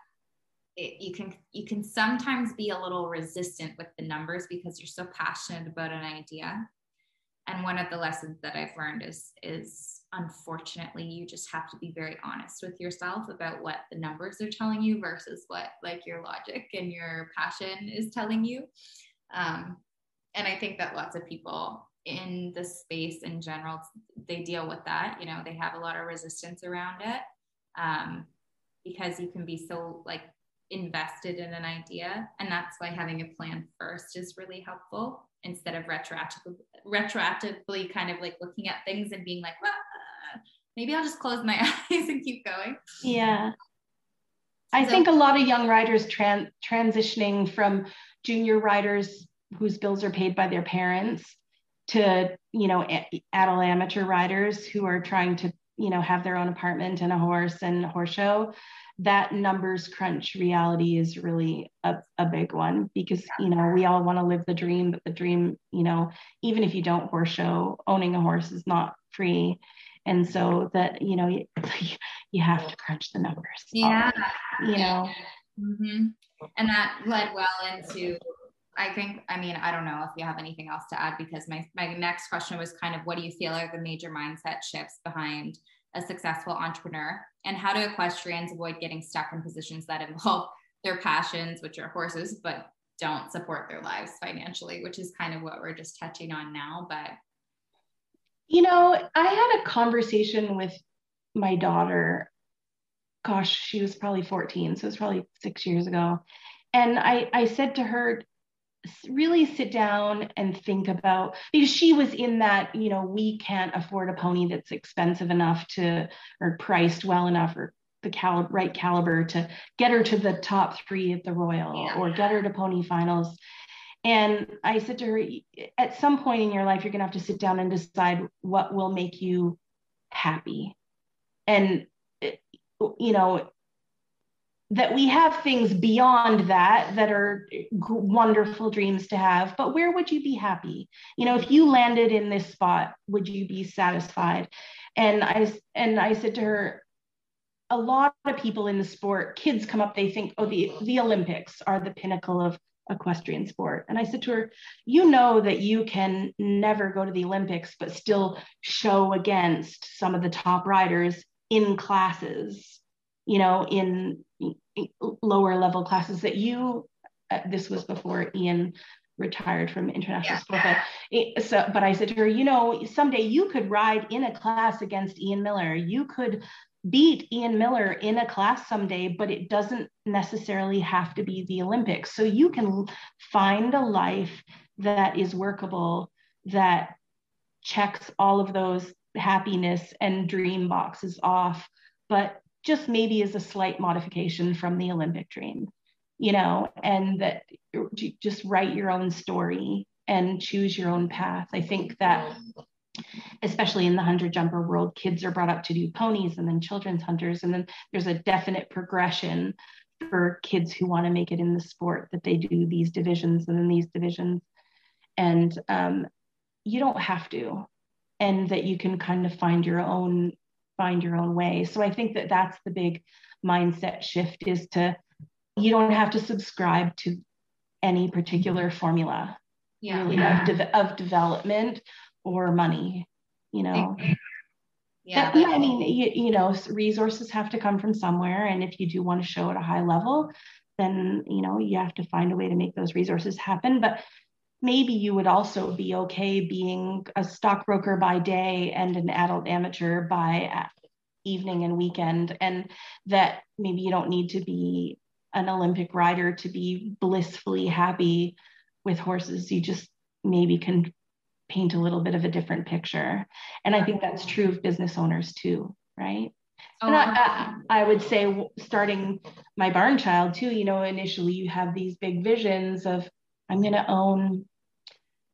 it, you can you can sometimes be a little resistant with the numbers because you're so passionate about an idea. And one of the lessons that I've learned is is unfortunately you just have to be very honest with yourself about what the numbers are telling you versus what like your logic and your passion is telling you. Um, and I think that lots of people in the space in general, they deal with that. You know, they have a lot of resistance around it um, because you can be so like invested in an idea. And that's why having a plan first is really helpful instead of retroactively, retroactively kind of like looking at things and being like, well, maybe I'll just close my eyes and keep going. Yeah. I so, think a lot of young writers tran- transitioning from junior writers whose bills are paid by their parents to you know adult amateur riders who are trying to you know have their own apartment and a horse and a horse show that numbers crunch reality is really a, a big one because you know we all want to live the dream but the dream you know even if you don't horse show owning a horse is not free. And so that you know you, you have to crunch the numbers. Yeah. You know? Mm-hmm. and that led well into I think, I mean, I don't know if you have anything else to add because my, my next question was kind of what do you feel are the major mindset shifts behind a successful entrepreneur and how do equestrians avoid getting stuck in positions that involve their passions, which are horses, but don't support their lives financially, which is kind of what we're just touching on now. But you know, I had a conversation with my daughter. Gosh, she was probably 14, so it's probably six years ago. And I, I said to her, really sit down and think about because she was in that you know we can't afford a pony that's expensive enough to or priced well enough or the cal- right caliber to get her to the top three at the royal yeah. or get her to pony finals and i said to her at some point in your life you're going to have to sit down and decide what will make you happy and eh, you know that we have things beyond that that are wonderful dreams to have but where would you be happy? You know if you landed in this spot would you be satisfied? And i and i said to her a lot of people in the sport kids come up they think oh the the olympics are the pinnacle of equestrian sport. And i said to her you know that you can never go to the olympics but still show against some of the top riders in classes you know in lower level classes that you uh, this was before ian retired from international yeah. sport but so but i said to her you know someday you could ride in a class against ian millar you could beat ian millar in a class someday but it doesn't necessarily have to be the olympics so you can find a life that is workable that checks all of those happiness and dream boxes off but just maybe as a slight modification from the Olympic dream, you know, and that just write your own story and choose your own path. I think that especially in the hunter jumper world, kids are brought up to do ponies and then children's hunters. And then there's a definite progression for kids who want to make it in the sport that they do these divisions and then these divisions. And um, you don't have to, and that you can kind of find your own find your own way. So I think that that's the big mindset shift is to you don't have to subscribe to any particular formula yeah. really yeah. Of, de- of development or money, you know. Yeah, I mean, you, you know, resources have to come from somewhere, and if you do want to show at a high level, then you know you have to find a way to make those resources happen. But maybe you would also be okay being a stockbroker by day and an adult amateur by evening and weekend and that maybe you don't need to be an olympic rider to be blissfully happy with horses. You just maybe can paint a little bit of a different picture. And i think that's true of business owners too right? Oh, and I, I, I would say starting my barn child too you know initially you have these big visions of i'm going to own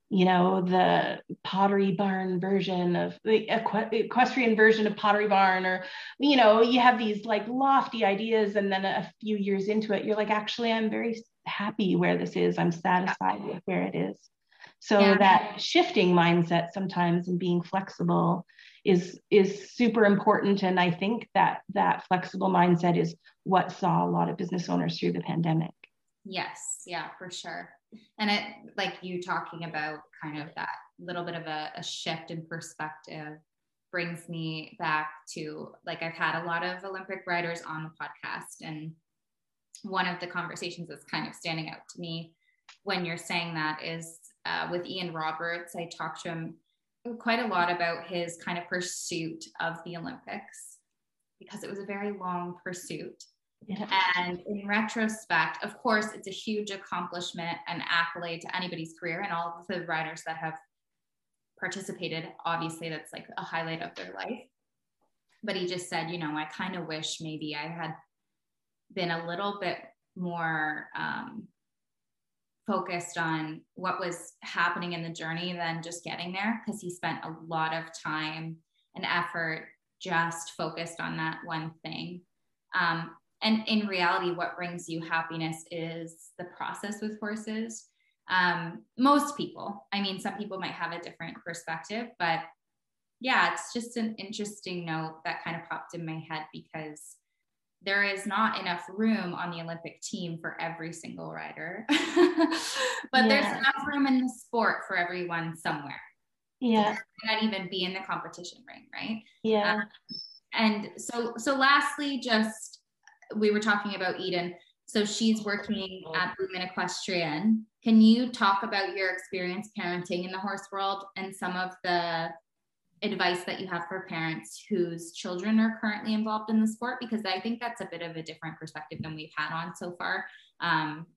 you know the pottery barn version of the equestrian version of pottery barn or you know you have these like lofty ideas and then a few years into it you're like actually i'm very happy where this is. I'm satisfied with where it is. So yeah. that shifting mindset sometimes and being flexible is is super important and i think that that flexible mindset is what saw a lot of business owners through the pandemic. Yes. Yeah for sure and it like you talking about kind of that little bit of a, a shift in perspective brings me back to like I've had a lot of Olympic riders on the podcast and one of the conversations that's kind of standing out to me when you're saying that is uh, with Ian Roberts. I talked to him quite a lot about his kind of pursuit of the Olympics because it was a very long pursuit. And in retrospect, of course, it's a huge accomplishment and accolade to anybody's career and all of the riders that have participated. Obviously, that's like a highlight of their life. But he just said, you know, I kind of wish maybe I had been a little bit more um, focused on what was happening in the journey than just getting there because he spent a lot of time and effort just focused on that one thing. Um, and in reality what brings you happiness is the process with horses. Um, most people i mean some people might have a different perspective but yeah it's just an interesting note that kind of popped in my head because there is not enough room on the olympic team for every single rider but yeah. there's enough room in the sport for everyone somewhere. Yeah. Not even be in the competition ring right? Yeah. Um, and so so lastly just we were talking about Eden. So she's working at Blue Min Equestrian. Can you talk about your experience parenting in the horse world and some of the advice that you have for parents whose children are currently involved in the sport? Because I think that's a bit of a different perspective than we've had on so far. Um,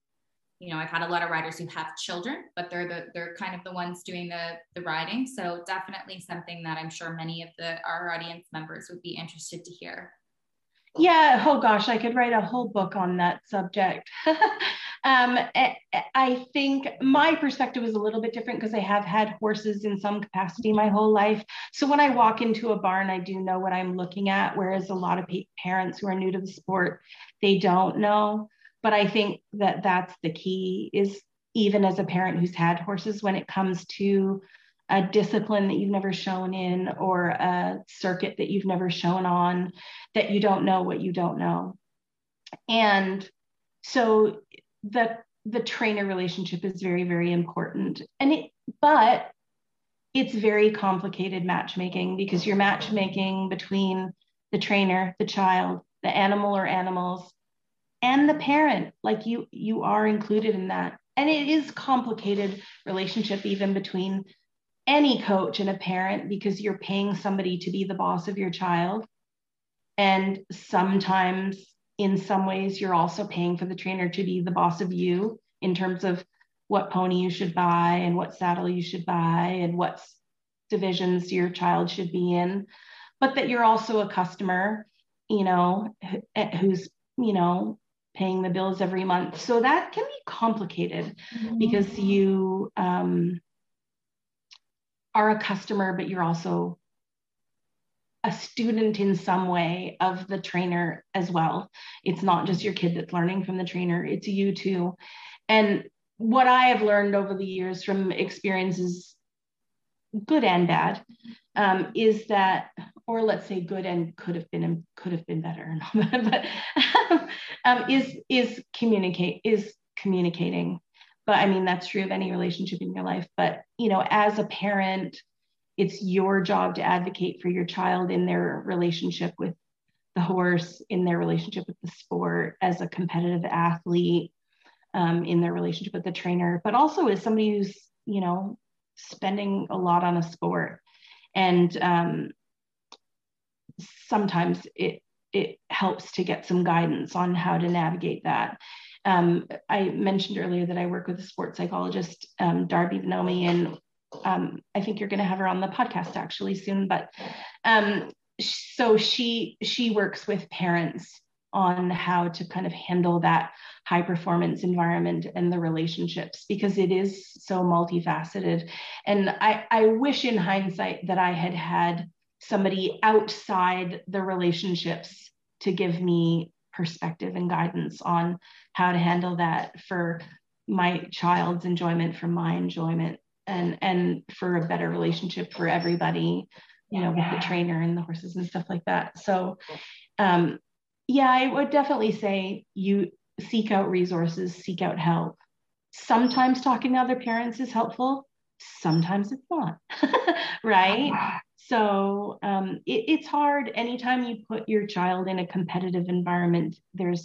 you know, I've had a lot of riders who have children, but they're the they're kind of the ones doing the the riding. So definitely something that I'm sure many of the our audience members would be interested to hear. Yeah, oh gosh, I could write a whole book on that subject. um, I think my perspective is a little bit different because I have had horses in some capacity my whole life. So when I walk into a barn, I do know what I'm looking at, whereas a lot of parents who are new to the sport, they don't know. But I think that that's the key is even as a parent who's had horses when it comes to a discipline that you've never shown in or a circuit that you've never shown on that you don't know what you don't know. And so the the trainer relationship is very very important. And it but it's very complicated matchmaking because you're matchmaking between the trainer the child the animal or animals and the parent. Like you you are included in that. And it is complicated relationship even between any coach and a parent because you're paying somebody to be the boss of your child. And sometimes, in some ways, you're also paying for the trainer to be the boss of you in terms of what pony you should buy and what saddle you should buy and what divisions your child should be in. But that you're also a customer, you know, who's, you know, paying the bills every month. So that can be complicated mm-hmm. because you, um, are a customer, but you're also a student in some way of the trainer as well. It's not just your kid that's learning from the trainer, it's you too. And what I have learned over the years from experiences, good and bad, um, is that, or let's say good and could have been and could have been better, but um, is is communicate is communicating but i mean that's true of any relationship in your life. But you know as a parent it's your job to advocate for your child in their relationship with the horse in their relationship with the sport as a competitive athlete um, in their relationship with the trainer but also as somebody who's you know spending a lot on a sport. And um, sometimes it it helps to get some guidance on how to navigate that um, I mentioned earlier that I work with a sports psychologist, um, Darby Vanomi, and um, I think you're going to have her on the podcast actually soon. But um, so she she works with parents on how to kind of handle that high performance environment and the relationships because it is so multifaceted. And I, I wish in hindsight that I had had somebody outside the relationships to give me perspective and guidance on how to handle that for my child's enjoyment, for my enjoyment, and and for a better relationship for everybody, you know, with the trainer and the horses and stuff like that. So, um, yeah, I would definitely say you seek out resources, seek out help. Sometimes talking to other parents is helpful. Sometimes it's not, right? So um, it, it's hard anytime you put your child in a competitive environment, there's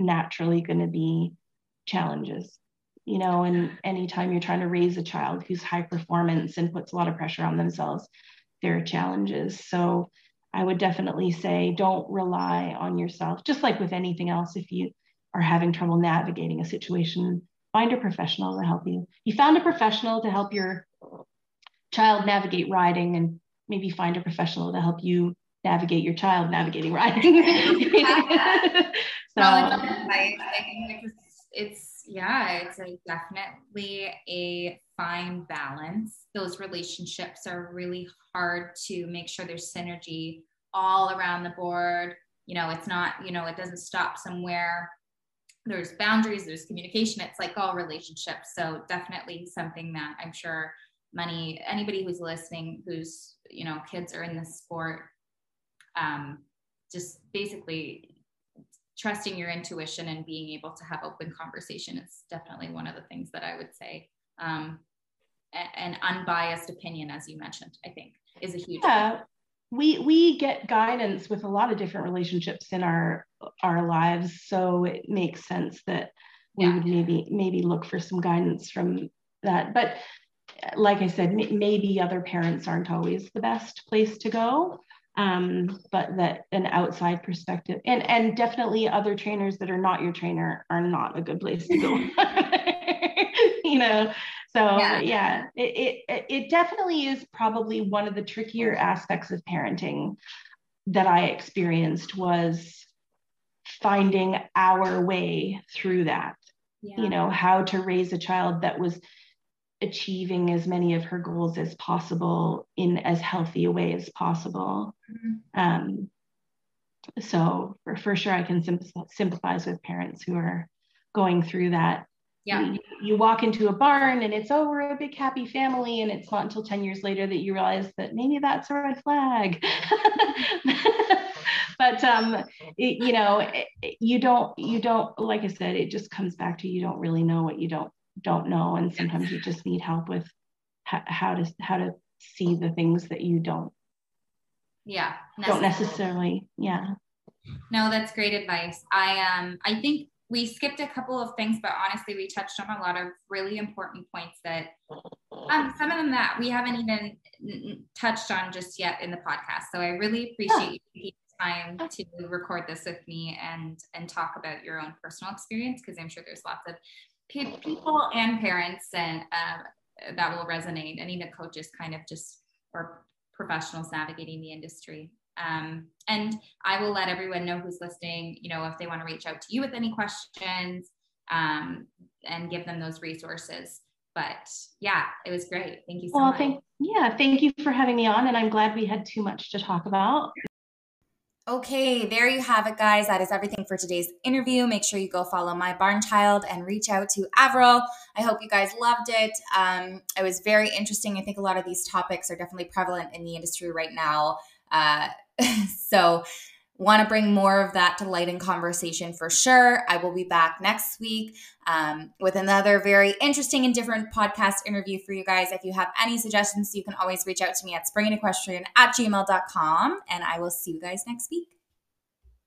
naturally going to be challenges, you know, and anytime you're trying to raise a child who's high performance and puts a lot of pressure on themselves, there are challenges. So I would definitely say don't rely on yourself, just like with anything else. If you are having trouble navigating a situation, find a professional to help you. You found a professional to help your child navigate riding and maybe find a professional to help you navigate your child navigating riding. so I think it's, it's yeah, it's a, definitely a fine balance. Those relationships are really hard to make sure there's synergy all around the board. You know, it's not, you know, it doesn't stop somewhere. There's boundaries, there's communication. It's like all relationships. So definitely something that I'm sure money anybody who's listening who's you know kids are in this sport um, just basically trusting your intuition and being able to have open conversation is definitely one of the things that i would say um, an unbiased opinion as you mentioned i think is a huge yeah we we get guidance with a lot of different relationships in our our lives. So it makes sense that we yeah. would maybe maybe look for some guidance from that. But like I said, maybe other parents aren't always the best place to go. Um, but that an outside perspective and and definitely other trainers that are not your trainer are not a good place to go. you know, so yeah, yeah it, it it definitely is probably one of the trickier aspects of parenting that I experienced was finding our way through that. Yeah. You know, how to raise a child that was achieving as many of her goals as possible in as healthy a way as possible. Mm-hmm. Um, so for, for sure, I can sympathize with parents who are going through that. Yeah. You, you, walk into a barn and it's, oh, we're a big happy family. And it's not until 10 years later that you realize that maybe that's a red flag. but, um, it, you know, it, you don't, you don't, like I said, it just comes back to you don't really know what you don't don't know and sometimes you just need help with how to how to see the things that you don't. Yeah. Don't necessarily yeah. No that's great advice. I um i think we skipped a couple of things but honestly we touched on a lot of really important points that um some of them that we haven't even touched on just yet in the podcast. So i really appreciate yeah. you time to record this with me and and talk about your own personal experience because i'm sure there's lots of people and parents and uh, that will resonate. And even coaches kind of just or professionals navigating the industry. Um, and i will let everyone know who's listening you know if they want to reach out to you with any questions um, and give them those resources. But yeah it was great. Thank you so well, much. Thank, yeah thank you for having me on and i'm glad we had too much to talk about Okay, there you have it, guys. That is everything for today's interview. Make sure you go follow my barn child and reach out to Averill. I hope you guys loved it. Um, it was very interesting. I think a lot of these topics are definitely prevalent in the industry right now. Uh, so, want to bring more of that to light in conversation for sure. I will be back next week um, with another very interesting and different podcast interview for you guys. If you have any suggestions, you can always reach out to me at springequestrian at gmail.com. And I will see you guys next week.